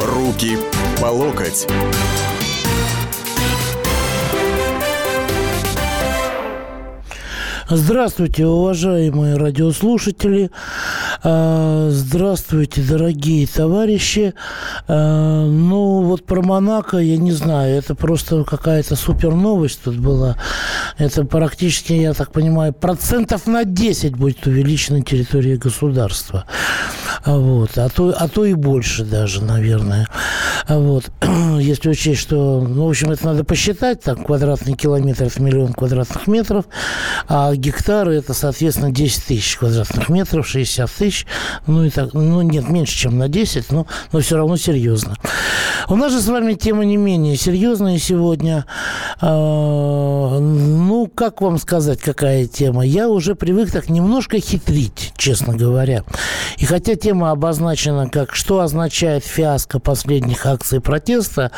Руки по локоть. Здравствуйте, уважаемые радиослушатели. А, здравствуйте, дорогие товарищи. А, ну, вот про Монако, я не знаю, это просто какая-то супер новость тут была. Это практически, я так понимаю, процентов на 10 будет увеличена территория государства. Вот. А, то, а то и больше даже, наверное. Вот. Если учесть, что, ну, в общем, это надо посчитать, так, квадратный километр – это миллион квадратных метров, а гектары – это, соответственно, 10 тысяч квадратных метров, 60 тысяч, ну, и так, ну, нет, меньше, чем на 10, но, но все равно серьезно. У нас же с вами тема не менее серьезная сегодня. А, ну, как вам сказать, какая тема? Я уже привык так немножко хитрить, честно говоря. И хотя тема обозначена как «Что означает фиаско последних акций протеста?»,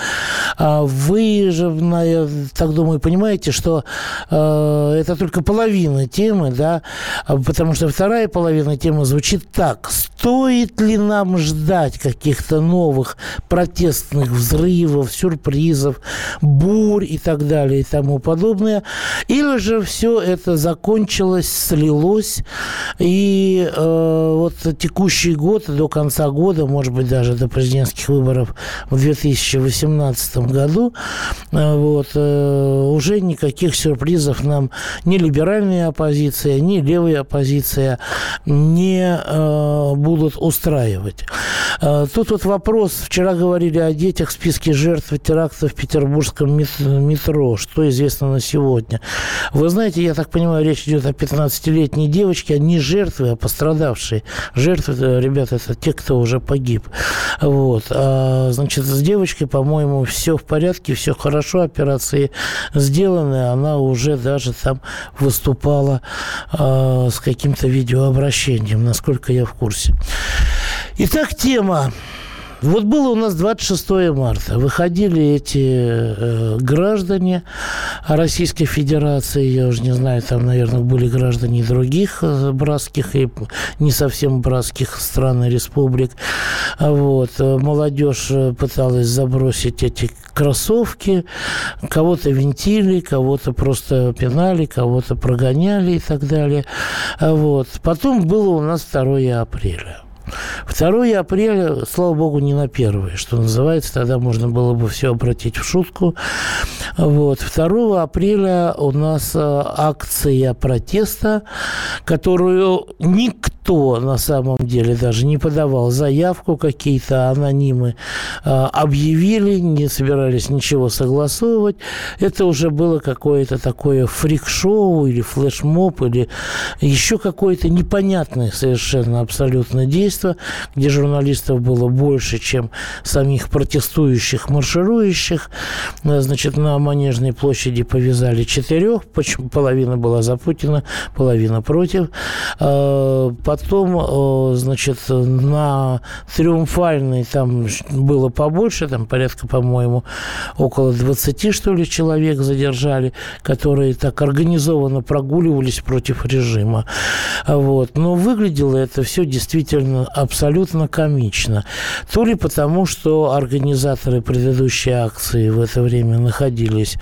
а вы же, я так думаю, понимаете, что э, это только половина темы, да, потому что вторая половина темы звучит так. Стоит ли нам ждать каких-то новых протестных взрывов, сюрпризов, бурь и так далее и тому подобное? Или же все это закончилось, слилось, и э, вот текущий год, до конца года, может быть, даже до президентских выборов в 2018 году, э, вот, э, уже никаких сюрпризов нам ни либеральная оппозиция, ни левая оппозиция не э, будут устраивать. Э, тут вот вопрос, вчера говорили о детях в списке жертв теракта в петербургском метро. Что известно на сегодня? Вы знаете, я так понимаю, речь идет о 15-летней девочке, а не жертвы, а пострадавшие. Жертвы, ребята, это те, кто уже погиб. Вот. А, значит, с девочкой, по-моему, все в порядке, все хорошо, операции сделаны, она уже даже там выступала э, с каким-то видеообращением, насколько я в курсе. Итак, тема вот было у нас 26 марта. Выходили эти э, граждане Российской Федерации, я уже не знаю, там, наверное, были граждане других э, братских и не совсем братских стран и республик. Вот. Молодежь э, пыталась забросить эти кроссовки, кого-то винтили, кого-то просто пинали, кого-то прогоняли и так далее. Вот. Потом было у нас 2 апреля. 2 апреля, слава богу, не на 1, что называется, тогда можно было бы все обратить в шутку. Вот. 2 апреля у нас э, акция протеста, которую никто на самом деле даже не подавал заявку, какие-то анонимы э, объявили, не собирались ничего согласовывать. Это уже было какое-то такое фрик-шоу или флешмоб, или еще какое-то непонятное совершенно абсолютно действие где журналистов было больше, чем самих протестующих, марширующих. Значит, на Манежной площади повязали четырех, почему половина была за Путина, половина против. Э, потом, э, значит, на Триумфальной там было побольше, там порядка, по-моему, около 20, что ли, человек задержали, которые так организованно прогуливались против режима. Вот. Но выглядело это все действительно абсолютно комично. То ли потому, что организаторы предыдущей акции в это время находились,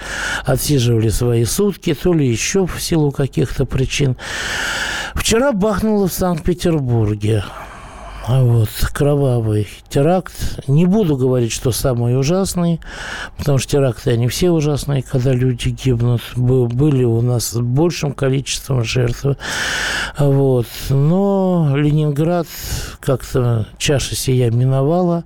отсиживали свои сутки, то ли еще в силу каких-то причин. Вчера бахнуло в Санкт-Петербурге. А вот, кровавый теракт. Не буду говорить, что самый ужасный, потому что теракты, они все ужасные, когда люди гибнут. Были у нас большим количеством жертв. Вот. Но Ленинград как-то чаша сия миновала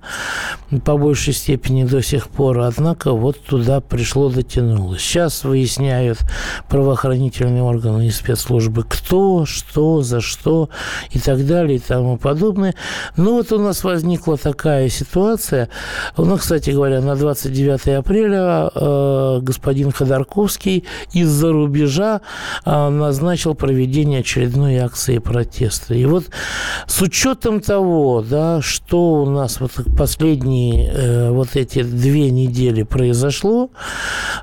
по большей степени до сих пор. Однако вот туда пришло, дотянулось. Сейчас выясняют правоохранительные органы и спецслужбы, кто, что, за что и так далее и тому подобное. Ну, вот у нас возникла такая ситуация. Ну, кстати говоря, на 29 апреля э, господин Ходорковский из-за рубежа э, назначил проведение очередной акции протеста. И вот с учетом того, да, что у нас вот последние э, вот эти две недели произошло,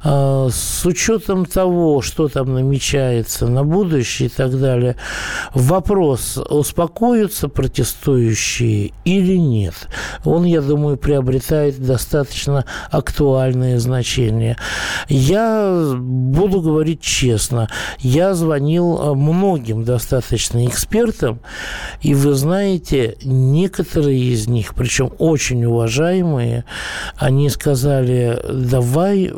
э, с учетом того, что там намечается на будущее и так далее, вопрос, успокоятся протестующие или нет, он, я думаю, приобретает достаточно актуальное значение. Я буду говорить честно, я звонил э, многим достаточно экспертам, и вы знаете, некоторые из них, причем очень уважаемые, они сказали, давай,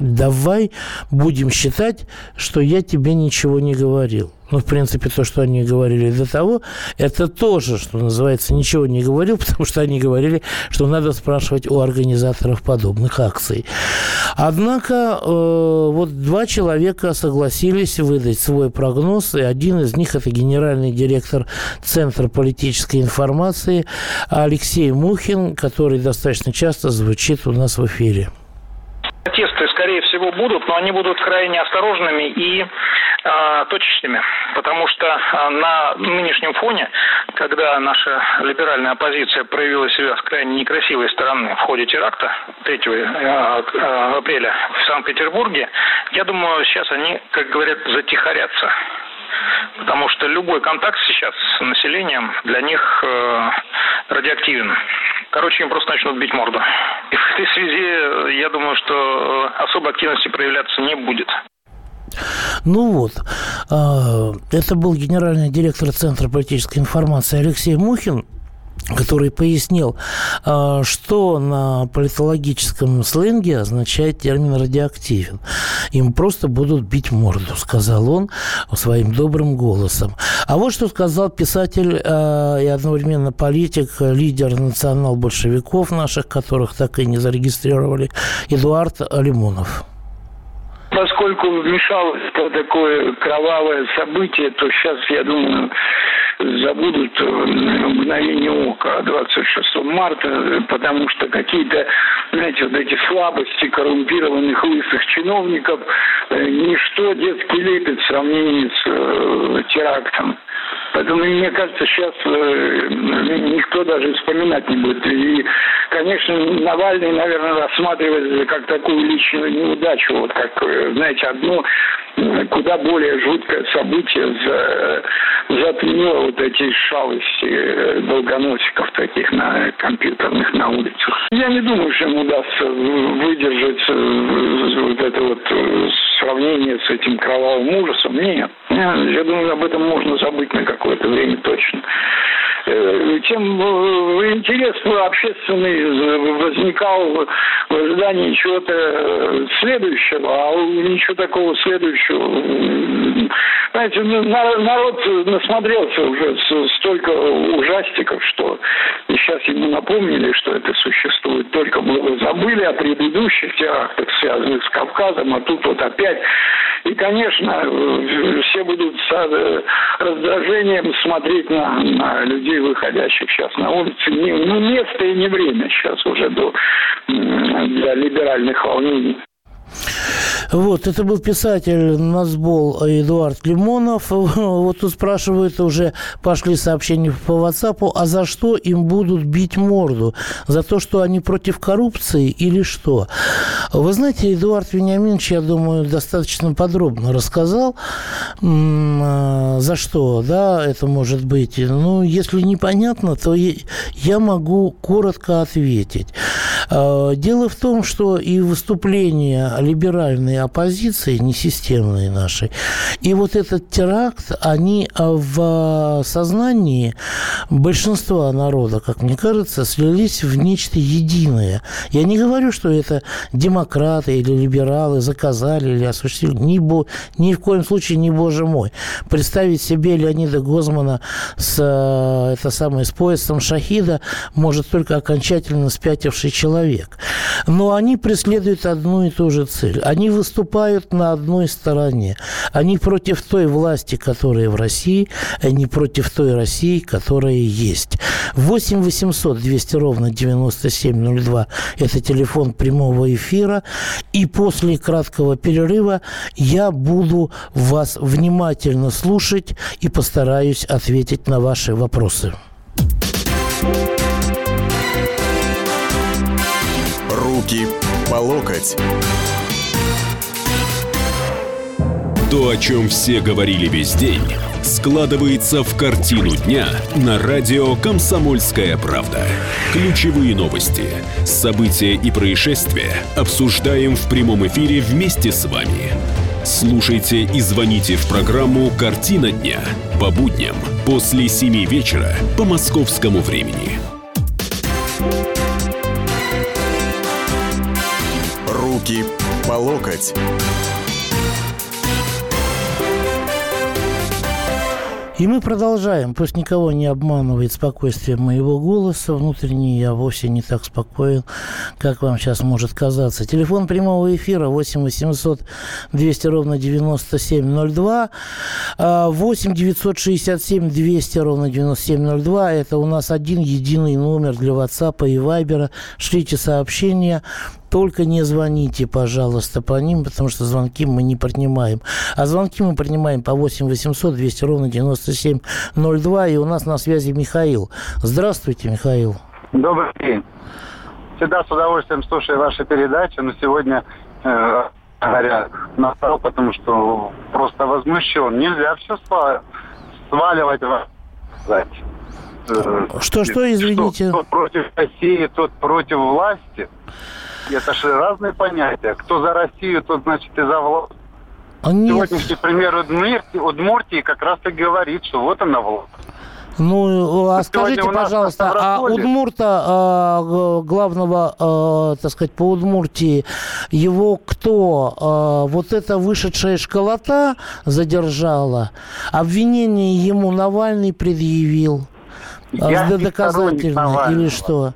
давай будем считать, что я тебе ничего не говорил ну, в принципе, то, что они говорили до того, это тоже, что называется, ничего не говорил, потому что они говорили, что надо спрашивать у организаторов подобных акций. Однако э, вот два человека согласились выдать свой прогноз, и один из них это генеральный директор Центра политической информации Алексей Мухин, который достаточно часто звучит у нас в эфире. Протесты, скорее всего, будут, но они будут крайне осторожными и э, точечными, потому что э, на нынешнем фоне, когда наша либеральная оппозиция проявила себя с крайне некрасивой стороны в ходе теракта 3 э, апреля в Санкт-Петербурге, я думаю, сейчас они, как говорят, затихарятся. Потому что любой контакт сейчас с населением для них э, радиоактивен. Короче, им просто начнут бить морду. И в этой связи, я думаю, что э, особой активности проявляться не будет. Ну вот, а, это был генеральный директор Центра политической информации Алексей Мухин который пояснил, а, что на политологическом сленге означает термин «радиоактивен». Им просто будут бить морду, сказал он своим добрым голосом. А вот что сказал писатель а, и одновременно политик, лидер национал-большевиков наших, которых так и не зарегистрировали, Эдуард Лимонов поскольку вмешалось такое кровавое событие, то сейчас, я думаю, забудут э, мгновение ока 26 марта, потому что какие-то, знаете, вот эти слабости коррумпированных лысых чиновников, э, ничто детский лепет в сравнении с э, терактом. Поэтому, мне кажется, сейчас никто даже вспоминать не будет. И, конечно, Навальный, наверное, рассматривается как такую личную неудачу, вот как, знаете, одно куда более жуткое событие за, затмило вот эти шалости э, долгоносиков таких на компьютерных на улицах. Я не думаю, что им удастся выдержать э, вот это вот э, сравнение с этим кровавым ужасом. Нет. Я думаю, об этом можно забыть на какое-то время точно. Тем интерес общественный возникал в ожидании чего-то следующего, а ничего такого следующего знаете, ну, народ насмотрелся уже столько ужастиков, что сейчас ему напомнили, что это существует. Только было забыли о предыдущих терактах, связанных с Кавказом, а тут вот опять. И, конечно, все будут с раздражением смотреть на, на людей, выходящих сейчас на улицы. Не, ну, место и не время сейчас уже до, для либеральных волнений. Вот, это был писатель Назбол Эдуард Лимонов. Вот тут спрашивают, уже пошли сообщения по WhatsApp, а за что им будут бить морду? За то, что они против коррупции или что? Вы знаете, Эдуард Вениаминович, я думаю, достаточно подробно рассказал, а, за что, да, это может быть. Ну, если непонятно, то я могу коротко ответить. А, дело в том, что и выступления либеральной оппозиции, несистемной нашей, и вот этот теракт, они в сознании большинства народа, как мне кажется, слились в нечто единое. Я не говорю, что это демократы или либералы заказали или осуществили. Ни, бо, ни в коем случае не боже мой. Представить себе Леонида Гозмана с, это самое, с поясом шахида может только окончательно спятивший человек, человек. Но они преследуют одну и ту же цель. Они выступают на одной стороне. Они против той власти, которая в России, а не против той России, которая есть. 8 800 200 ровно 9702 – это телефон прямого эфира. И после краткого перерыва я буду вас внимательно слушать и постараюсь ответить на ваши вопросы. Руки по локоть. То, о чем все говорили весь день, складывается в картину дня на радио «Комсомольская правда». Ключевые новости, события и происшествия обсуждаем в прямом эфире вместе с вами. Слушайте и звоните в программу «Картина дня» по будням после 7 вечера по московскому времени. Руки по локоть. И мы продолжаем. Пусть никого не обманывает спокойствие моего голоса. Внутренне я вовсе не так спокоен, как вам сейчас может казаться. Телефон прямого эфира 8 800 200 ровно 9702. 8 967 200 ровно 9702. Это у нас один единый номер для WhatsApp и Viber. Шлите сообщения только не звоните, пожалуйста, по ним, потому что звонки мы не принимаем. А звонки мы принимаем по 8 800 200 ровно 9702. И у нас на связи Михаил. Здравствуйте, Михаил. Добрый день. Всегда с удовольствием слушаю ваши передачи, но сегодня, э, говоря, настал, потому что просто возмущен. Нельзя все сваливать в что, что, извините? Что, тот против России, тот против власти. Это же разные понятия. Кто за Россию, тот, значит, и за власть. А нет. Сегодняшний пример Удмуртии, Удмуртии как раз и говорит, что вот она власть. Ну, а скажите, пожалуйста, а Удмурта, а, главного, а, так сказать, по Удмуртии, его кто? А, вот эта вышедшая школота задержала, обвинение ему Навальный предъявил. А я а доказательно или что?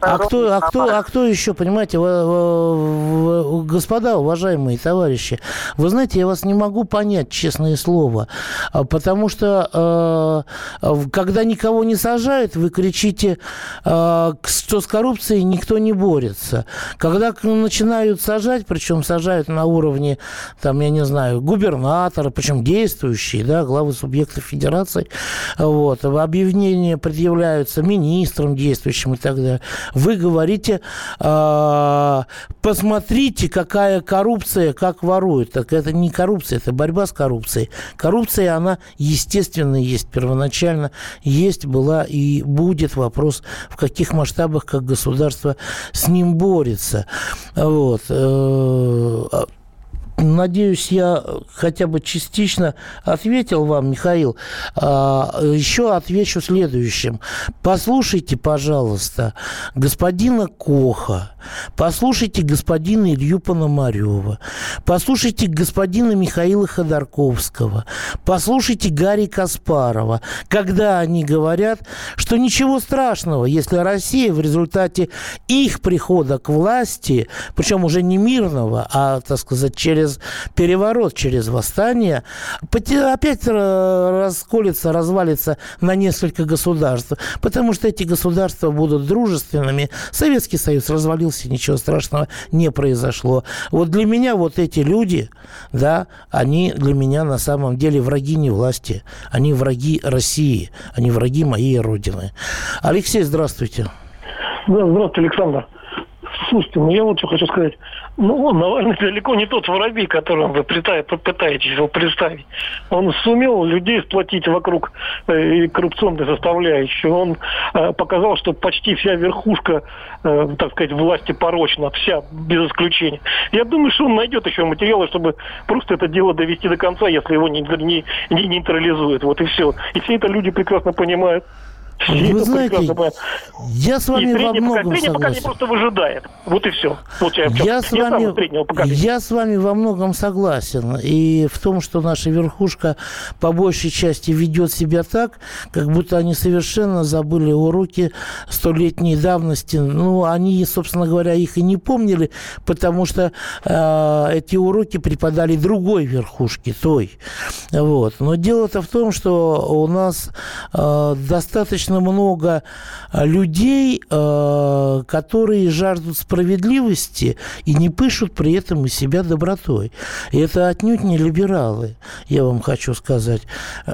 А кто, а кто, а кто еще, понимаете, господа, уважаемые товарищи, вы знаете, я вас не могу понять, честное слово, а, потому что когда никого не сажают, вы кричите, что с коррупцией никто не борется. Когда начинают сажать, причем сажают на уровне, там, я не знаю, губернатора, причем действующие, да, главы субъектов федерации, вот, объявление предъявляются министрам действующим и так далее. Вы говорите, э, посмотрите, какая коррупция, как воруют. Так это не коррупция, это борьба с коррупцией. Коррупция, она естественно есть, первоначально есть, была и будет вопрос, в каких масштабах, как государство с ним борется. Вот. Надеюсь, я хотя бы частично ответил вам, Михаил. А, еще отвечу следующим. Послушайте, пожалуйста, господина Коха, послушайте господина Илью Пономарева, послушайте господина Михаила Ходорковского, послушайте Гарри Каспарова, когда они говорят, что ничего страшного, если Россия в результате их прихода к власти, причем уже не мирного, а, так сказать, через через переворот, через восстание, опять расколется, развалится на несколько государств, потому что эти государства будут дружественными. Советский Союз развалился, ничего страшного не произошло. Вот для меня вот эти люди, да, они для меня на самом деле враги не власти, они враги России, они враги моей Родины. Алексей, здравствуйте. Да, здравствуйте, Александр. Слушайте, ну я вот что хочу сказать. Ну, Навальный далеко не тот воробей, которым вы пытаетесь его представить. Он сумел людей сплотить вокруг э, коррупционной составляющей. Он э, показал, что почти вся верхушка, э, так сказать, власти порочна, вся, без исключения. Я думаю, что он найдет еще материалы, чтобы просто это дело довести до конца, если его не, не, не нейтрализуют. Вот и все. И все это люди прекрасно понимают. Вы знаете, я с вами во многом поколение, согласен. просто выжидает. Вот и все. Вот я, я, с вами, я с вами во многом согласен. И в том, что наша верхушка по большей части ведет себя так, как будто они совершенно забыли уроки столетней давности. Ну, они, собственно говоря, их и не помнили, потому что э, эти уроки преподали другой верхушке, той. Вот. Но дело-то в том, что у нас э, достаточно много людей, э, которые жаждут справедливости и не пышут при этом из себя добротой. И это отнюдь не либералы, я вам хочу сказать.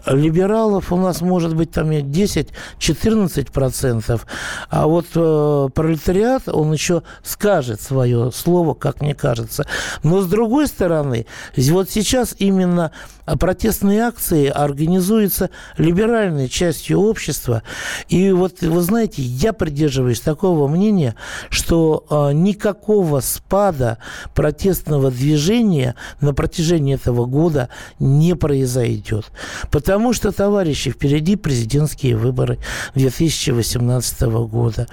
Либералов у нас может быть там 10-14%, а вот э, пролетариат, он еще скажет свое слово, как мне кажется. Но с другой стороны, вот сейчас именно протестные акции организуются либеральной частью общества. И вот, вы знаете, я придерживаюсь такого мнения, что э, никакого спада протестного движения на протяжении этого года не произойдет. Потому что, товарищи, впереди президентские выборы 2018 года.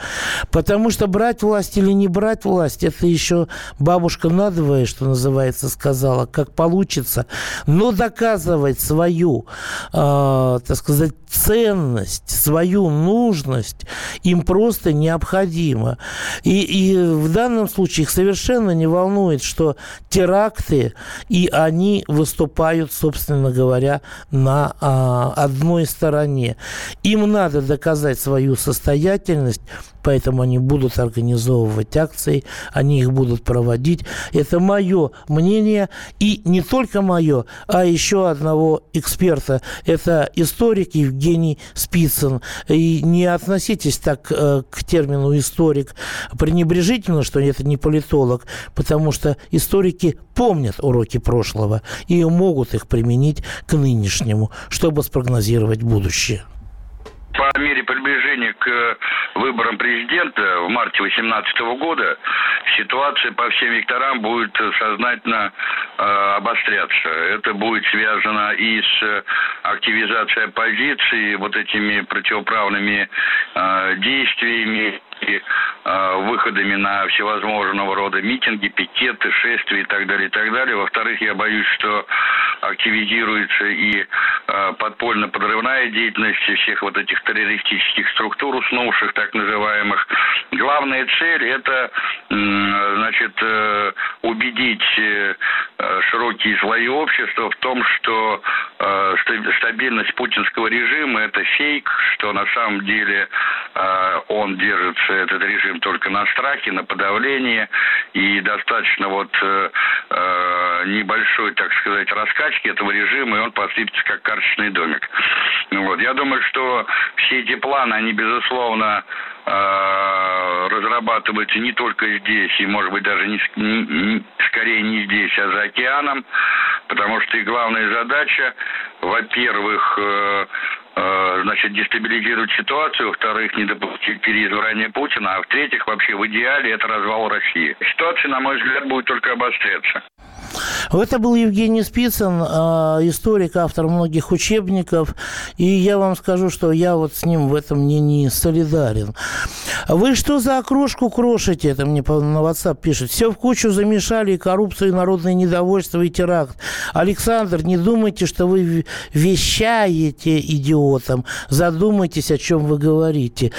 Потому что брать власть или не брать власть, это еще бабушка надвое, что называется, сказала, как получится. Но доказывать свою, э, так сказать, ценность, свою нужность им просто необходимо. И, и в данном случае их совершенно не волнует, что теракты, и они выступают, собственно говоря, на а, одной стороне. Им надо доказать свою состоятельность, поэтому они будут организовывать акции, они их будут проводить. Это мое мнение, и не только мое, а еще одного эксперта. Это историк Евгений Спицын. И не относитесь так э, к термину историк пренебрежительно, что это не политолог, потому что историки помнят уроки прошлого и могут их применить к нынешнему, чтобы спрогнозировать будущее по мере приближения к выборам президента в марте 2018 года ситуация по всем векторам будет сознательно э, обостряться. Это будет связано и с активизацией оппозиции, вот этими противоправными э, действиями, и э, выходами на всевозможного рода митинги, пикеты, шествия и так далее, и так далее. Во-вторых, я боюсь, что активизируется и э, подпольно-подрывная деятельность всех вот этих террористических структур, уснувших, так называемых. Главная цель – это, значит, э, убедить широкие слои общества в том, что стабильность путинского режима – это фейк, что на самом деле он держится этот режим только на страхе, на подавлении, и достаточно вот э, э, небольшой, так сказать, раскачки этого режима, и он посыпется как карточный домик. Вот. Я думаю, что все эти планы, они, безусловно, э, разрабатываются не только здесь, и, может быть, даже не, не, скорее не здесь, а за океаном, потому что и главная задача, во-первых, Э, значит, дестабилизировать ситуацию, во-вторых, не допустить переизбрания Путина, а в-третьих, вообще в идеале это развал России. Ситуация, на мой взгляд, будет только обостряться. Это был Евгений Спицын, а, историк, автор многих учебников. И я вам скажу, что я вот с ним в этом не, не солидарен. Вы что за окрошку крошите? Это мне на WhatsApp пишет. Все в кучу замешали, и коррупцию, и народное недовольство, и теракт. Александр, не думайте, что вы вещаете идиотам. Задумайтесь, о чем вы говорите.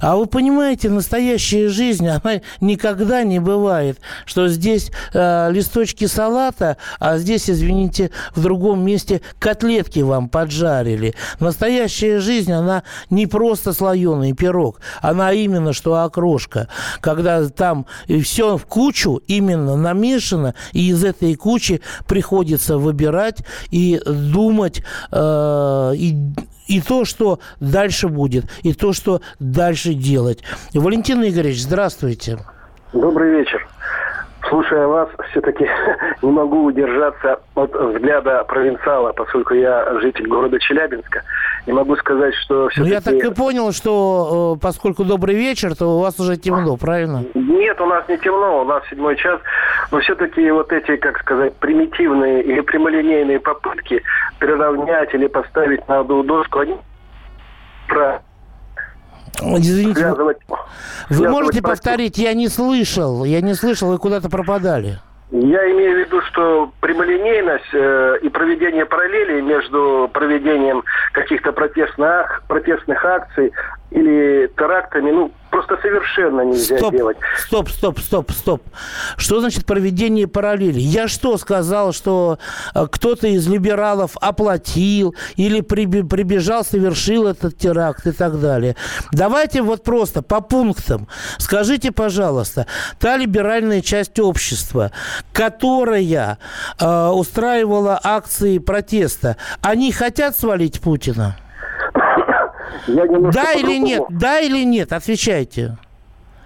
А вы понимаете, настоящая жизнь, она никогда не бывает, что здесь э, листочки салата, а здесь, извините, в другом месте котлетки вам поджарили. Настоящая жизнь, она не просто слоеный пирог, она именно что окрошка, когда там все в кучу именно намешано, и из этой кучи приходится выбирать и думать, э, и и то, что дальше будет, и то, что дальше делать. Валентин Игоревич, здравствуйте. Добрый вечер слушая вас, все-таки не могу удержаться от взгляда провинциала, поскольку я житель города Челябинска. Не могу сказать, что все-таки... Ну, я так и понял, что э, поскольку добрый вечер, то у вас уже темно, правильно? Нет, у нас не темно, у нас седьмой час. Но все-таки вот эти, как сказать, примитивные или прямолинейные попытки приравнять или поставить на одну доску, они про Извините, связывать, вы связывать можете повторить? Я не слышал, я не слышал, вы куда-то пропадали. Я имею в виду, что прямолинейность э, и проведение параллелей между проведением каких-то протестных, протестных акций или терактами, ну, просто совершенно нельзя стоп, делать. Стоп, стоп, стоп, стоп. Что значит проведение параллели? Я что сказал, что э, кто-то из либералов оплатил или прибежал, совершил этот теракт и так далее? Давайте вот просто по пунктам. Скажите, пожалуйста, та либеральная часть общества, которая э, устраивала акции протеста, они хотят свалить Путина? Да или нет? Да или нет? Отвечайте.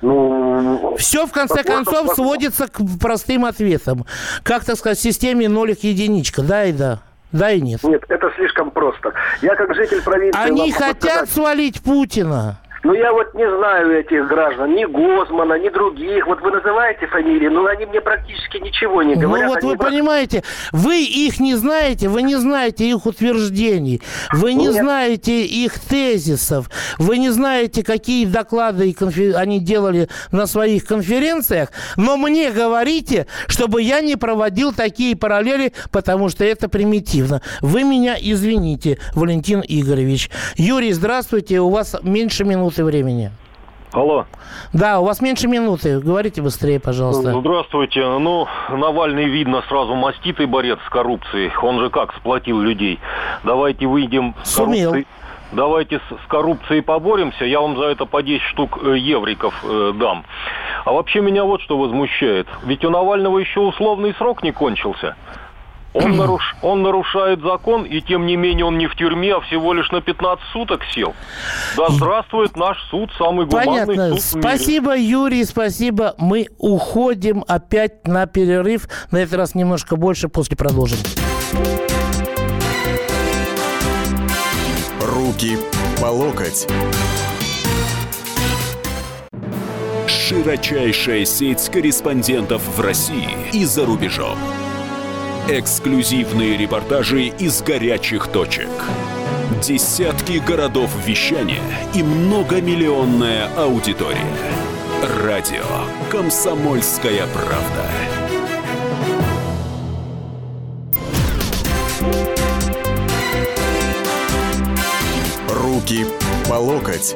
Ну, Все, в конце концов, возможно. сводится к простым ответам. Как, так сказать, в системе нолик единичка. Да и да. Да и нет. Нет, это слишком просто. Я как житель провинции... Они хотят сказать... свалить Путина. Ну, я вот не знаю этих граждан, ни Гозмана, ни других. Вот вы называете фамилии, но они мне практически ничего не ну говорят. Ну, вот вы про... понимаете, вы их не знаете, вы не знаете их утверждений, вы не Нет. знаете их тезисов, вы не знаете, какие доклады они делали на своих конференциях, но мне говорите, чтобы я не проводил такие параллели, потому что это примитивно. Вы меня извините, Валентин Игоревич. Юрий, здравствуйте, у вас меньше минут минуты времени. Алло. Да, у вас меньше минуты. Говорите быстрее, пожалуйста. Здравствуйте. Ну, Навальный, видно, сразу маститый борец с коррупцией. Он же как сплотил людей. Давайте выйдем Сумел. коррупцией. Давайте с, с коррупцией поборемся. Я вам за это по 10 штук э, евриков э, дам. А вообще меня вот что возмущает. Ведь у Навального еще условный срок не кончился. Он, наруш... он нарушает закон, и тем не менее он не в тюрьме, а всего лишь на 15 суток сел. Да здравствует наш суд, самый гуманный Понятно. суд Спасибо, Юрий, спасибо. Мы уходим опять на перерыв. На этот раз немножко больше, после продолжим. Руки по локоть. Широчайшая сеть корреспондентов в России и за рубежом. Эксклюзивные репортажи из горячих точек. Десятки городов вещания и многомиллионная аудитория. Радио «Комсомольская правда». Руки по локоть.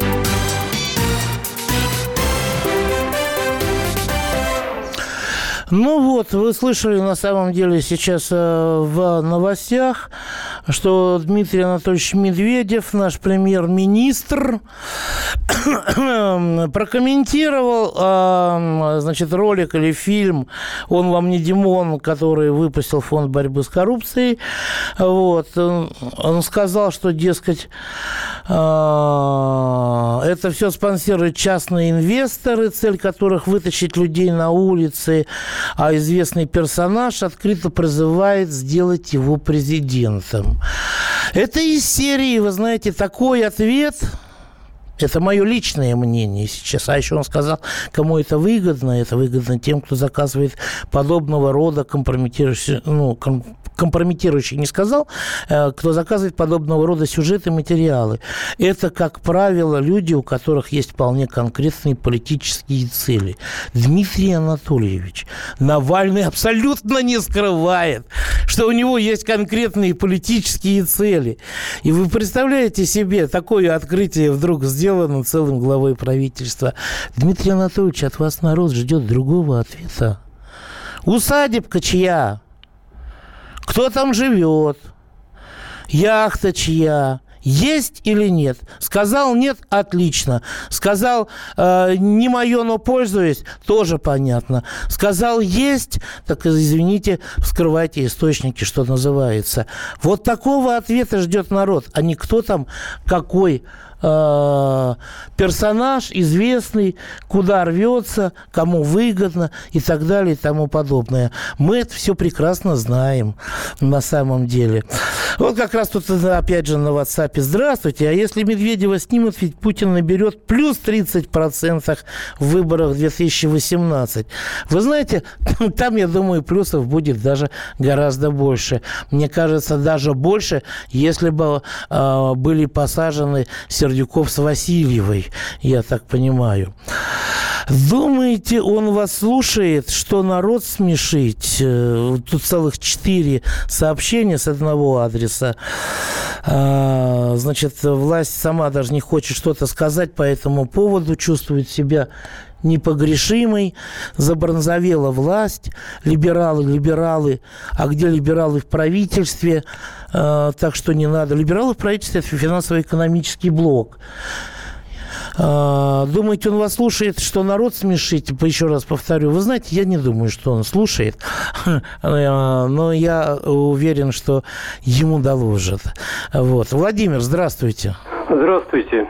Ну вот, вы слышали на самом деле сейчас э, в новостях, что Дмитрий Анатольевич Медведев, наш премьер-министр, прокомментировал, значит, ролик или фильм «Он вам не Димон», который выпустил Фонд борьбы с коррупцией. Вот. Он сказал, что, дескать, э, это все спонсируют частные инвесторы, цель которых вытащить людей на улицы, а известный персонаж открыто призывает сделать его президентом. Это из серии, вы знаете, такой ответ это мое личное мнение сейчас. А еще он сказал, кому это выгодно. Это выгодно тем, кто заказывает подобного рода компрометирующие, ну, компрометирующий не сказал, э, кто заказывает подобного рода сюжеты, материалы. Это, как правило, люди, у которых есть вполне конкретные политические цели. Дмитрий Анатольевич Навальный абсолютно не скрывает, что у него есть конкретные политические цели. И вы представляете себе, такое открытие вдруг сделано целым главой правительства. Дмитрий Анатольевич, от вас народ ждет другого ответа. Усадебка чья? Кто там живет, яхта чья, есть или нет? Сказал нет, отлично. Сказал э, не мое, но пользуюсь, тоже понятно. Сказал есть, так извините, вскрывайте источники, что называется. Вот такого ответа ждет народ, а не кто там какой э, персонаж известный, куда рвется, кому выгодно и так далее и тому подобное. Мы это все прекрасно знаем на самом деле. Вот как раз тут опять же на WhatsApp здравствуйте, а если Медведева снимут, ведь Путин наберет плюс 30% в выборах 2018. Вы знаете, там, я думаю, плюсов будет даже гораздо больше. Мне кажется, даже больше, если бы э, были посажены Сергей Сердюков с Васильевой, я так понимаю. Думаете, он вас слушает, что народ смешить? Э, тут целых четыре сообщения с одного адреса. А, значит, власть сама даже не хочет что-то сказать по этому поводу, чувствует себя непогрешимой, забронзовела власть, либералы, либералы, а где либералы в правительстве, э, так что не надо. Либералы в правительстве – это финансово-экономический блок. А, думаете, он вас слушает, что народ смешить? Еще раз повторю. Вы знаете, я не думаю, что он слушает, а, но я уверен, что ему доложат. Вот. Владимир, здравствуйте. Здравствуйте.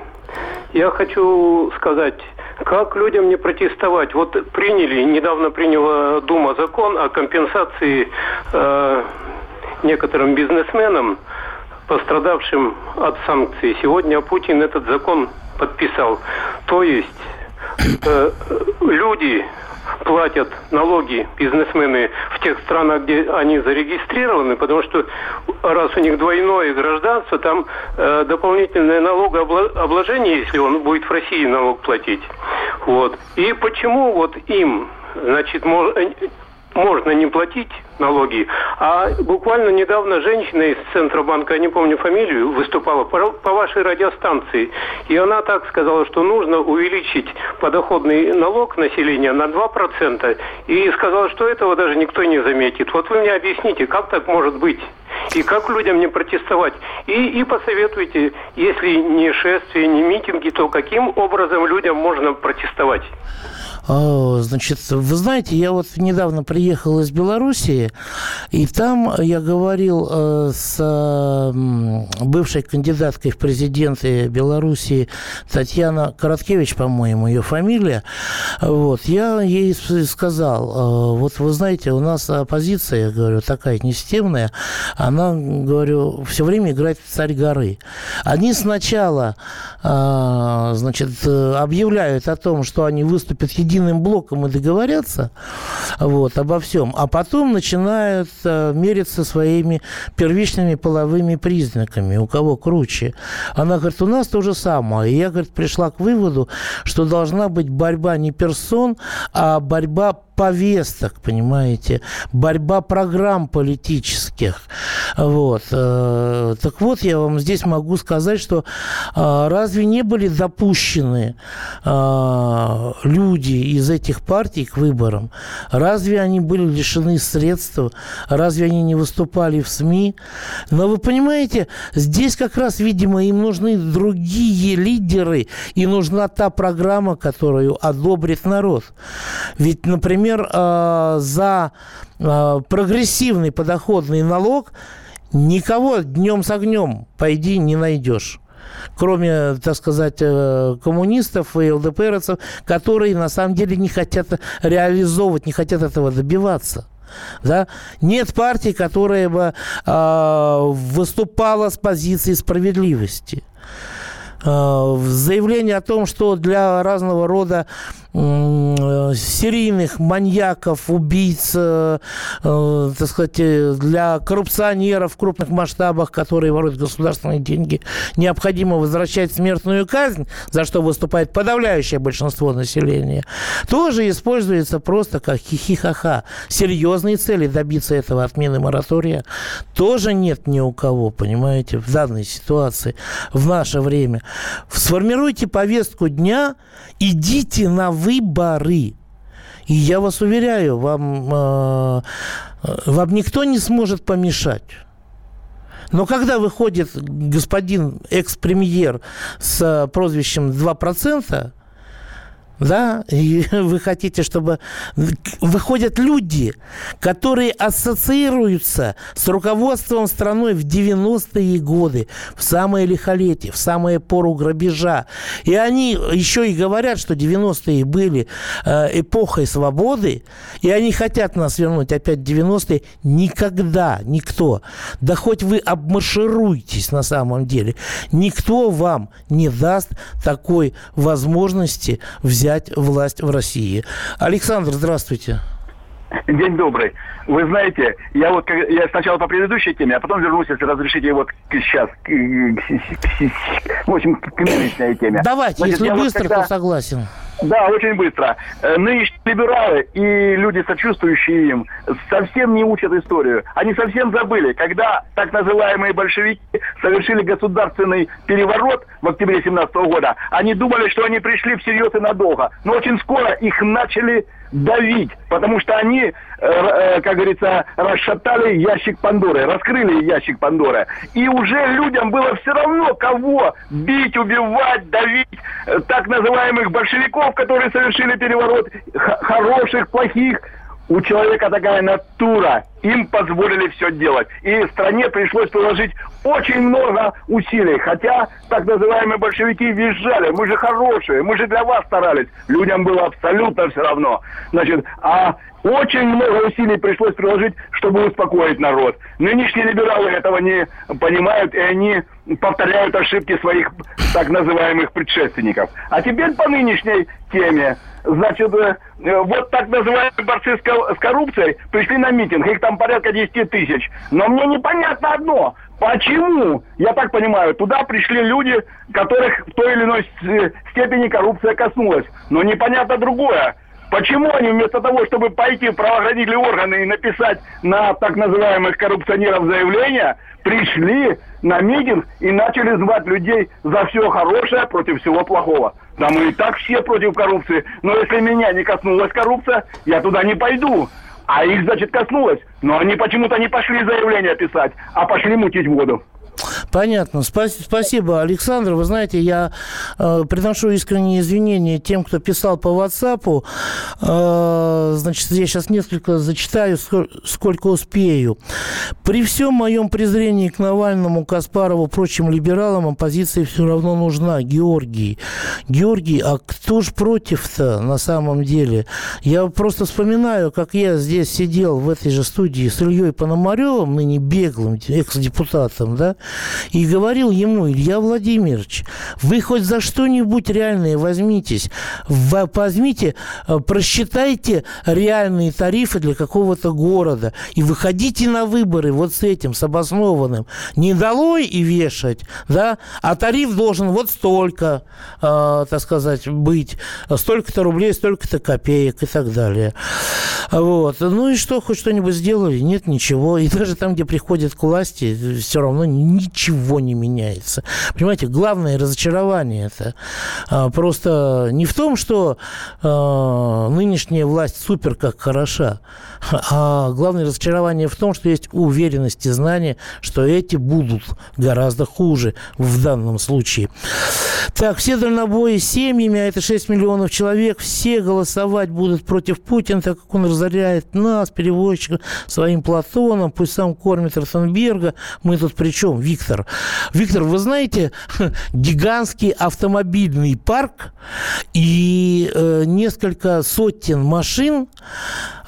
Я хочу сказать, как людям не протестовать? Вот приняли, недавно приняла Дума закон о компенсации э, некоторым бизнесменам, пострадавшим от санкций. Сегодня Путин этот закон подписал. То есть э, люди платят налоги бизнесмены в тех странах, где они зарегистрированы, потому что раз у них двойное гражданство, там э, дополнительное налогообложение, если он будет в России налог платить. Вот. И почему вот им, значит, мож, можно не платить налоги. А буквально недавно женщина из Центробанка, я не помню фамилию, выступала по, вашей радиостанции. И она так сказала, что нужно увеличить подоходный налог населения на 2%. И сказала, что этого даже никто не заметит. Вот вы мне объясните, как так может быть? И как людям не протестовать? И, и посоветуйте, если не шествия, не митинги, то каким образом людям можно протестовать? А, значит, вы знаете, я вот недавно приехал из Белоруссии, и там я говорил э, с бывшей кандидаткой в президенты Белоруссии Татьяна Короткевич, по-моему, ее фамилия. Вот, я ей сказал, э, вот вы знаете, у нас оппозиция, я говорю, такая несистемная, она, говорю, все время играет в царь горы. Они сначала, э, значит, объявляют о том, что они выступят единым блоком и договорятся вот, обо всем, а потом начинают э, мериться своими первичными половыми признаками, у кого круче. Она говорит, у нас то же самое. И я, говорит, пришла к выводу, что должна быть борьба не персон, а борьба повесток, понимаете, борьба программ политических. Вот. Э, так вот, я вам здесь могу сказать, что э, разве не были допущены э, люди из этих партий к выборам? Разве они были лишены средств? Разве они не выступали в СМИ? Но вы понимаете, здесь как раз, видимо, им нужны другие лидеры, и нужна та программа, которую одобрит народ. Ведь, например, например, э, за э, прогрессивный подоходный налог никого днем с огнем, пойди, не найдешь кроме, так сказать, э, коммунистов и ЛДПРовцев, которые на самом деле не хотят реализовывать, не хотят этого добиваться. Да? Нет партии, которая бы э, выступала с позиции справедливости. Э, заявление о том, что для разного рода серийных маньяков, убийц, э, э, так сказать, для коррупционеров в крупных масштабах, которые воруют государственные деньги, необходимо возвращать смертную казнь, за что выступает подавляющее большинство населения, тоже используется просто как хихихаха. Серьезные цели добиться этого отмены моратория тоже нет ни у кого, понимаете, в данной ситуации, в наше время. Сформируйте повестку дня, идите на выборы. И я вас уверяю, вам, э, вам никто не сможет помешать. Но когда выходит господин экс-премьер с прозвищем 2%, да, и вы хотите, чтобы выходят люди, которые ассоциируются с руководством страной в 90-е годы, в самое лихолетие, в самое пору грабежа. И они еще и говорят, что 90-е были э, эпохой свободы, и они хотят нас вернуть опять в 90-е. Никогда никто, да хоть вы обмаршируйтесь на самом деле, никто вам не даст такой возможности взять взять власть в России. Александр, здравствуйте. День добрый. Вы знаете, я вот я сначала по предыдущей теме, а потом вернусь, если разрешите, вот сейчас, к, к, в общем, к нынешней теме. Давайте, Значит, если быстро, вот когда... то согласен. Да, очень быстро. Э, нынешние либералы и люди, сочувствующие им, совсем не учат историю. Они совсем забыли, когда так называемые большевики совершили государственный переворот в октябре 17 года, они думали, что они пришли всерьез и надолго. Но очень скоро их начали давить, потому что они, э, э, как говорится, расшатали ящик Пандоры, раскрыли ящик Пандоры. И уже людям было все равно, кого бить, убивать, давить, э, так называемых большевиков, которые совершили переворот, хороших, плохих, у человека такая натура. Им позволили все делать. И стране пришлось приложить очень много усилий. Хотя так называемые большевики визжали. Мы же хорошие, мы же для вас старались. Людям было абсолютно все равно. Значит, а очень много усилий пришлось приложить, чтобы успокоить народ. Нынешние либералы этого не понимают, и они повторяют ошибки своих так называемых предшественников. А теперь по нынешней теме. Значит, э, вот так называемые борцы с коррупцией пришли на митинг. Их там порядка 10 тысяч. Но мне непонятно одно. Почему, я так понимаю, туда пришли люди, которых в той или иной э, степени коррупция коснулась. Но непонятно другое. Почему они вместо того, чтобы пойти в правоохранительные органы и написать на так называемых коррупционеров заявление, пришли на митинг и начали звать людей за все хорошее против всего плохого. Да мы и так все против коррупции. Но если меня не коснулась коррупция, я туда не пойду. А их, значит, коснулось. Но они почему-то не пошли заявление писать, а пошли мутить воду. Понятно. Спасибо, Александр. Вы знаете, я э, приношу искренние извинения тем, кто писал по WhatsApp. Э, значит, я сейчас несколько зачитаю, сколько успею. При всем моем презрении к Навальному, Каспарову, прочим либералам, оппозиция все равно нужна. Георгий. Георгий, а кто ж против-то на самом деле? Я просто вспоминаю, как я здесь сидел в этой же студии с Ильей Пономаревым, ныне беглым экс-депутатом, да, и говорил ему, Илья Владимирович, вы хоть за что-нибудь реальное возьмитесь, возьмите, э, просчитайте реальные тарифы для какого-то города и выходите на выборы вот с этим, с обоснованным. Не долой и вешать, да, а тариф должен вот столько, э, так сказать, быть, столько-то рублей, столько-то копеек и так далее. Вот. Ну и что, хоть что-нибудь сделали? Нет, ничего. И даже там, где приходят к власти, все равно ничего не меняется. Понимаете, главное разочарование это а, просто не в том, что а, нынешняя власть супер как хороша, а главное разочарование в том, что есть уверенность и знание, что эти будут гораздо хуже в данном случае. Так, все дальнобои с семьями, а это 6 миллионов человек, все голосовать будут против Путина, так как он разоряет нас, переводчиков, своим Платоном, пусть сам кормит Ротенберга. Мы тут при чем, Виктор? Виктор, вы знаете, гигантский автомобильный парк и э, несколько сотен машин,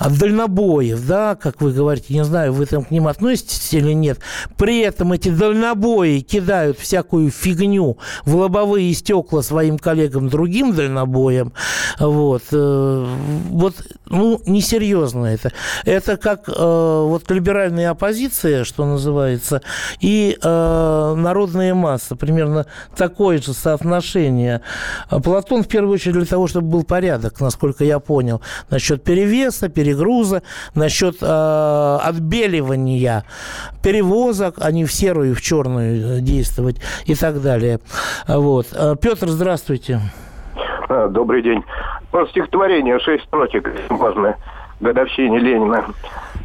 дальнобоев, да, как вы говорите, не знаю, вы там к ним относитесь или нет. При этом эти дальнобои кидают всякую фигню в лобовые стекла своим коллегам другим дальнобоям. Вот. Э, вот, ну, несерьезно это. Это как э, вот либеральная оппозиция, что называется, и э, народная масса. Примерно такое же соотношение. Платон, в первую очередь, для того, чтобы был порядок, насколько я понял, насчет перевеса, перегруза, насчет э, отбеливания перевозок, а не в серую и в черную действовать и так далее. Вот. Э, Петр, здравствуйте. А, добрый день. Вот стихотворение «Шесть строчек» важно годовщине Ленина.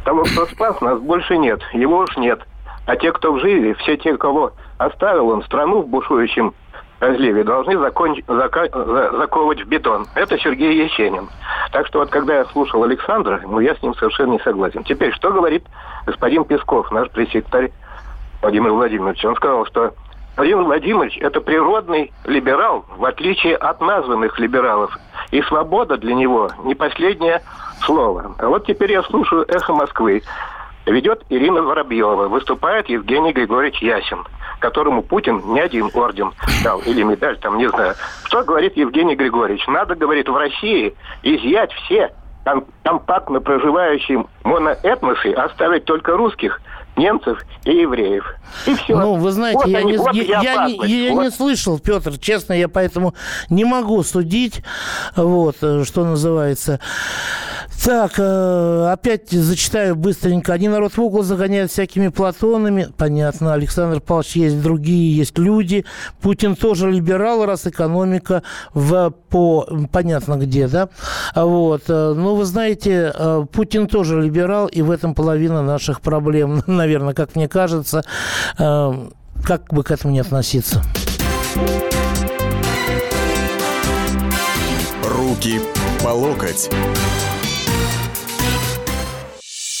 Того, кто спас, нас больше нет. Его уж нет. А те, кто в живе, все те, кого оставил он страну в бушующем разливе, должны закон... зака... заковывать в бетон. Это Сергей Есенин. Так что вот когда я слушал Александра, ну я с ним совершенно не согласен. Теперь, что говорит господин Песков, наш пресс-секретарь Владимир Владимирович? Он сказал, что Владимир Владимирович – это природный либерал, в отличие от названных либералов. И свобода для него не последнее слово. А вот теперь я слушаю «Эхо Москвы». Ведет Ирина Воробьева, выступает Евгений Григорьевич Ясин, которому Путин не один орден дал, или медаль, там, не знаю. Что говорит Евгений Григорьевич? Надо, говорит, в России изъять все компактно проживающие моноэтносы оставить только русских – немцев и евреев. И все. Ну, вы знаете, вот я, они, не, вот я, я, не, я вот. не слышал, Петр, честно, я поэтому не могу судить, вот, э, что называется. Так, э, опять зачитаю быстренько. Они народ в угол загоняют всякими платонами. Понятно, Александр Павлович, есть другие, есть люди. Путин тоже либерал, раз экономика в, по... Понятно где, да? Вот. Э, ну, вы знаете, Путин тоже либерал, и в этом половина наших проблем наверное, как мне кажется. Э, как бы к этому не относиться? Руки по локоть.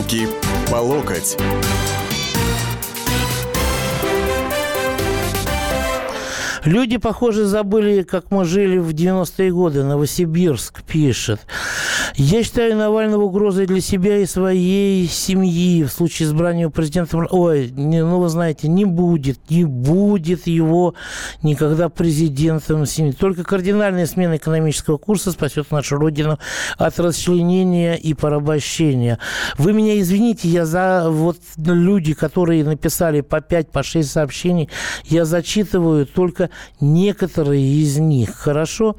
Руки по локоть. Люди, похоже, забыли, как мы жили в 90-е годы. Новосибирск пишет. Я считаю Навального угрозой для себя и своей семьи в случае избрания президента. Ой, не, ну вы знаете, не будет, не будет его никогда президентом семьи. Только кардинальная смена экономического курса спасет нашу Родину от расчленения и порабощения. Вы меня извините, я за вот люди, которые написали по 5, по 6 сообщений, я зачитываю только некоторые из них. Хорошо?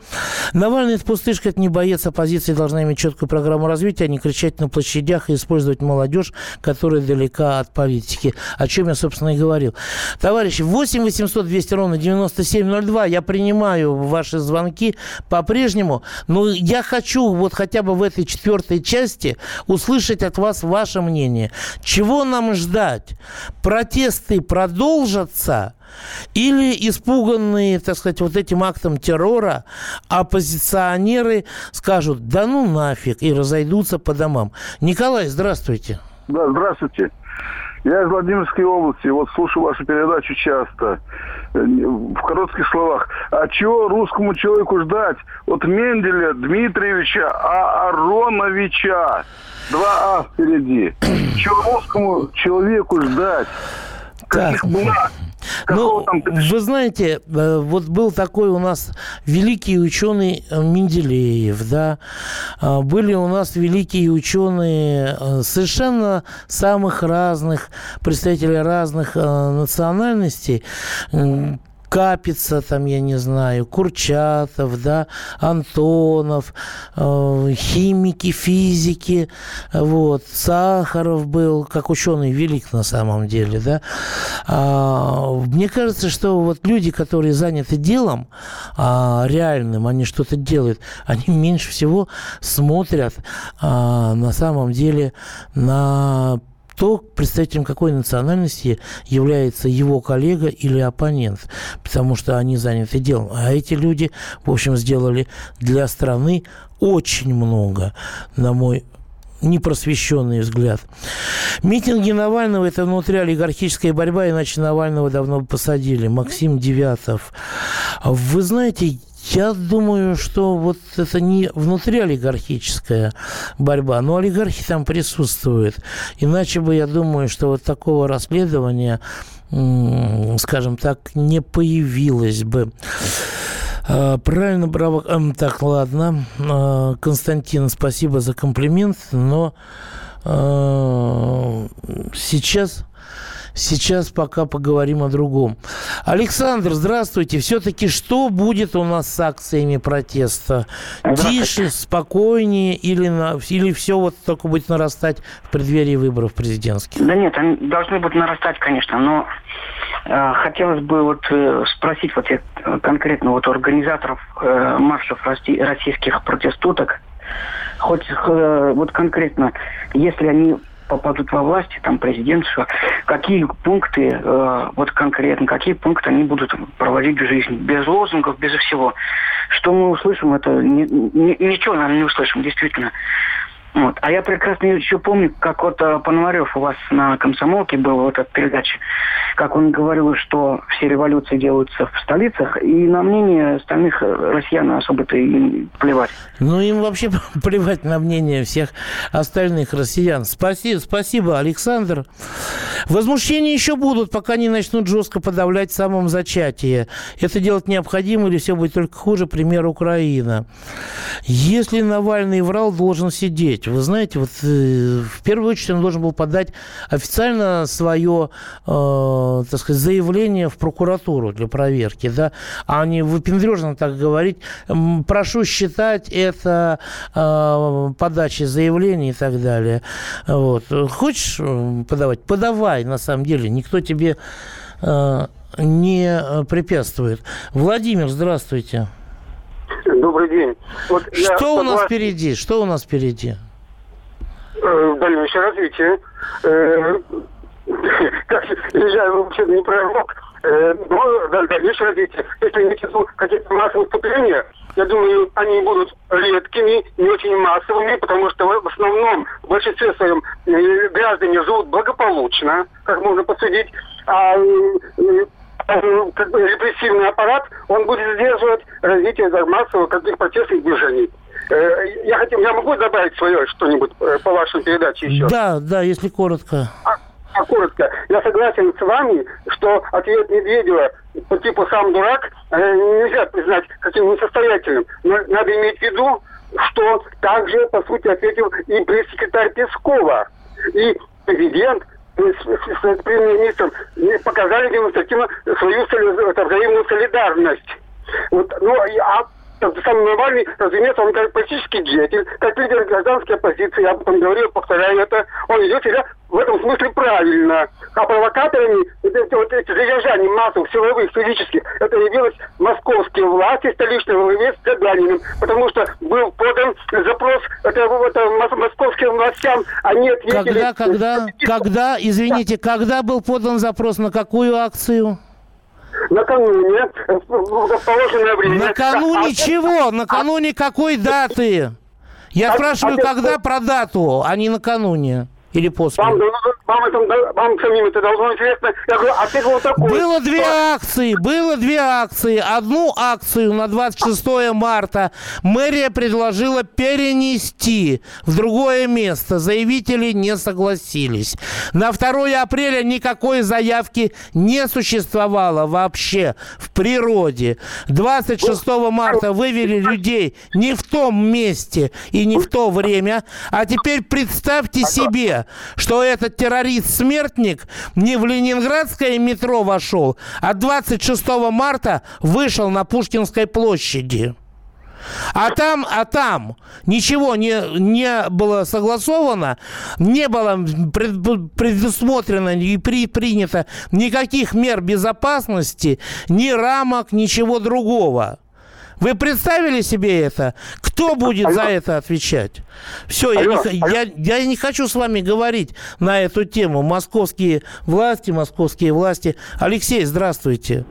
Навальный – это пустышка, это не боец оппозиции, должна иметь четкую программу развития, а не кричать на площадях и использовать молодежь, которая далека от политики. О чем я, собственно, и говорил. Товарищи, 8 800 200 ровно 9702. Я принимаю ваши звонки по-прежнему, но я хочу вот хотя бы в этой четвертой части услышать от вас ваше мнение. Чего нам ждать? Протесты продолжатся? Или испуганные, так сказать, вот этим актом террора оппозиционеры скажут, да ну нафиг, и разойдутся по домам. Николай, здравствуйте. Да, здравствуйте. Я из Владимирской области, вот слушаю вашу передачу часто. В коротких словах. А чего русскому человеку ждать от Менделя Дмитриевича Аароновича? Два А впереди. Чего русскому человеку ждать? Каких Ну, там... вы знаете, э, вот был такой у нас великий ученый э, Менделеев, да, а, были у нас великие ученые э, совершенно самых разных, представителей разных национальностей, Капица, там, я не знаю, Курчатов, да, Антонов, э, химики, физики, вот, Сахаров был, как ученый велик на самом деле, да. А, мне кажется, что вот люди, которые заняты делом а, реальным, они что-то делают, они меньше всего смотрят а, на самом деле на то, представителем какой национальности является его коллега или оппонент, потому что они заняты делом. А эти люди, в общем, сделали для страны очень много, на мой непросвещенный взгляд. Митинги Навального – это внутриолигархическая борьба, иначе Навального давно бы посадили. Максим Девятов. Вы знаете, я думаю, что вот это не внутриолигархическая борьба, но олигархи там присутствуют. Иначе бы, я думаю, что вот такого расследования, скажем так, не появилось бы. А, правильно, браво. Так, ладно. А, Константин, спасибо за комплимент, но а, сейчас Сейчас пока поговорим о другом. Александр, здравствуйте. Все-таки что будет у нас с акциями протеста? Тише, спокойнее или, на, или все вот только будет нарастать в преддверии выборов президентских? Да нет, они должны будут нарастать, конечно, но э, хотелось бы вот э, спросить вот э, конкретно вот организаторов э, маршев российских протестуток, хоть э, вот конкретно, если они попадут во власти, там президент, что какие пункты, э, вот конкретно, какие пункты они будут проводить в жизни. Без лозунгов, без всего. Что мы услышим, это ни, ни, ничего нам не услышим, действительно. Вот. А я прекрасно еще помню, как вот э, Пономарев у вас на комсомолке был в этой передаче, как он говорил, что все революции делаются в столицах, и на мнение остальных россиян особо-то и плевать. Ну, им вообще плевать на мнение всех остальных россиян. Спасибо, спасибо, Александр. Возмущения еще будут, пока не начнут жестко подавлять в самом зачатии. Это делать необходимо, или все будет только хуже, пример Украина. Если Навальный врал, должен сидеть ответить. Вы знаете, вот э, в первую очередь он должен был подать официально свое, э, так сказать, заявление в прокуратуру для проверки, да, а не выпендрежно так говорить. Прошу считать это э, подачей заявления и так далее. Вот. Хочешь э, подавать? Подавай, на самом деле. Никто тебе э, не препятствует. Владимир, здравствуйте. Добрый день. Вот что у нас впереди? Что у нас впереди? Э, дальнейшее развитие. Э, я вообще не пророк, э, но дальнейшее развитие. Если иметь в какие-то массовые выступления, я думаю, они будут редкими, не очень массовыми, потому что в основном в большинстве своем граждане живут благополучно, как можно посудить, а как бы репрессивный аппарат, он будет сдерживать развитие массовых каких протестных движений. Э, я хотел, я могу добавить свое что-нибудь э, по вашей передаче еще? Да, да, если коротко. А, а коротко. Я согласен с вами, что ответ Медведева по типу «сам дурак» э, нельзя признать каким несостоятельным. Но надо иметь в виду, что также, по сути, ответил и пресс-секретарь Пескова. И президент с премьер-министром показали демонстративно свою взаимную солидарность. Вот, ну, а сам Навальный, разумеется, он как политический деятель, как лидер гражданской оппозиции, я об этом говорил, повторяю это, он ведет себя в этом смысле правильно. А провокаторами, эти, вот эти задержания массовых, силовых, физических, это явилось московские власти, столичные главе с Собяниным, потому что был подан запрос это, это, московским властям, они ответили... Когда, когда, когда, извините, когда был подан запрос, на какую акцию? Накануне, в положенное время. Накануне а, чего? А, накануне какой даты? Я а, спрашиваю, а, когда про дату, а не накануне. Или после? Вам, вам, это, вам самим это должно интересно. Я говорю, а ты вот такой. Было две акции, было две акции. Одну акцию на 26 марта мэрия предложила перенести в другое место. Заявители не согласились. На 2 апреля никакой заявки не существовало вообще в природе. 26 марта вывели людей не в том месте и не в то время. А теперь представьте себе, что этот террорист-смертник не в ленинградское метро вошел, а 26 марта вышел на Пушкинской площади. А там, а там ничего не, не было согласовано, не было пред, предусмотрено и при, принято никаких мер безопасности, ни рамок, ничего другого. Вы представили себе это? Кто будет Алло. за это отвечать? Все, я, не, я, я не хочу с вами говорить на эту тему. Московские власти, московские власти. Алексей, здравствуйте.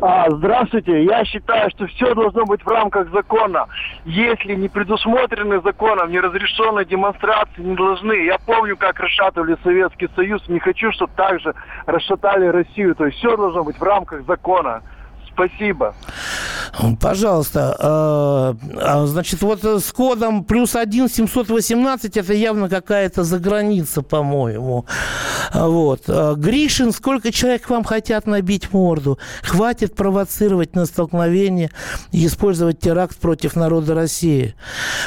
А, здравствуйте. Я считаю, что все должно быть в рамках закона. Если не предусмотрены законом, неразрешенные демонстрации не должны. Я помню, как расшатывали Советский Союз. Не хочу, чтобы так же расшатали Россию. То есть все должно быть в рамках закона. Спасибо. Пожалуйста. А, а, значит, вот с кодом плюс один 718 это явно какая-то заграница, по-моему. Вот. А, Гришин, сколько человек вам хотят набить морду? Хватит провоцировать на столкновение и использовать теракт против народа России.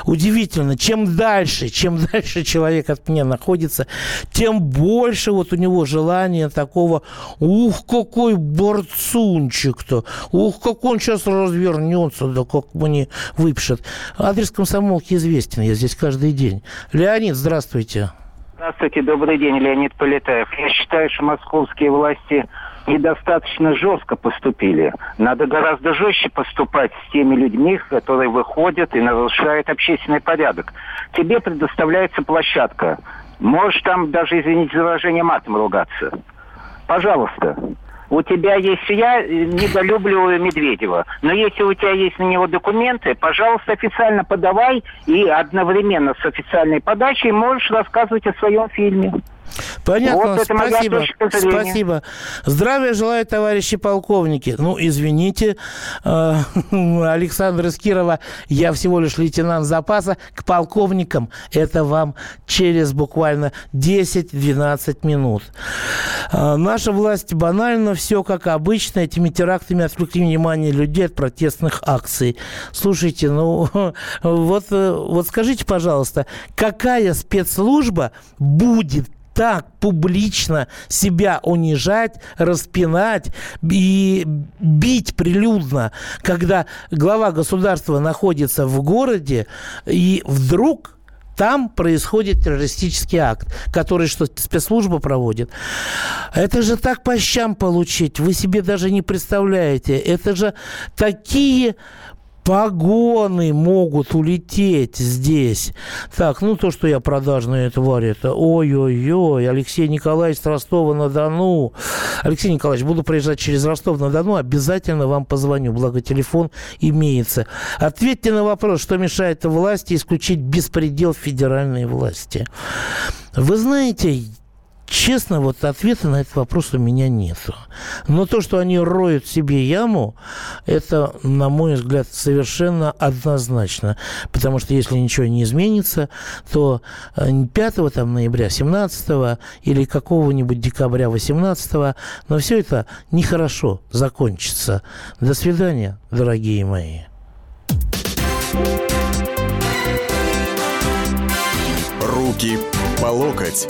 Удивительно. Чем дальше, чем дальше человек от меня находится, тем больше вот у него желания такого, ух, какой борцунчик-то, ух, как он сейчас развернется, да как мне выпишет. Адрес комсомолки известен, я здесь каждый день. Леонид, здравствуйте. Здравствуйте, добрый день, Леонид Полетаев. Я считаю, что московские власти недостаточно жестко поступили. Надо гораздо жестче поступать с теми людьми, которые выходят и нарушают общественный порядок. Тебе предоставляется площадка Можешь там даже, извините за выражение, матом ругаться. Пожалуйста. У тебя есть я недолюбливаю Медведева, но если у тебя есть на него документы, пожалуйста, официально подавай и одновременно с официальной подачей можешь рассказывать о своем фильме. Понятно, вот спасибо. Спасибо. Здравия желаю, товарищи полковники. Ну, извините, э, Александр Искирова, я всего лишь лейтенант запаса. К полковникам это вам через буквально 10-12 минут. Э, наша власть банально все как обычно. Этими терактами отвлекли внимание людей от протестных акций. Слушайте, ну вот, э, вот скажите, пожалуйста, какая спецслужба будет так публично себя унижать, распинать и бить прилюдно, когда глава государства находится в городе, и вдруг там происходит террористический акт, который что спецслужба проводит. Это же так по щам получить, вы себе даже не представляете. Это же такие погоны могут улететь здесь. Так, ну то, что я продажная тварь, это ой-ой-ой, Алексей Николаевич с Ростова-на-Дону. Алексей Николаевич, буду проезжать через Ростов-на-Дону, обязательно вам позвоню, благо телефон имеется. Ответьте на вопрос, что мешает власти исключить беспредел федеральной власти. Вы знаете, Честно, вот ответа на этот вопрос у меня нету. Но то, что они роют себе яму, это, на мой взгляд, совершенно однозначно. Потому что если ничего не изменится, то 5 э, там, ноября 17 или какого-нибудь декабря 18 но все это нехорошо закончится. До свидания, дорогие мои. Руки по локоть.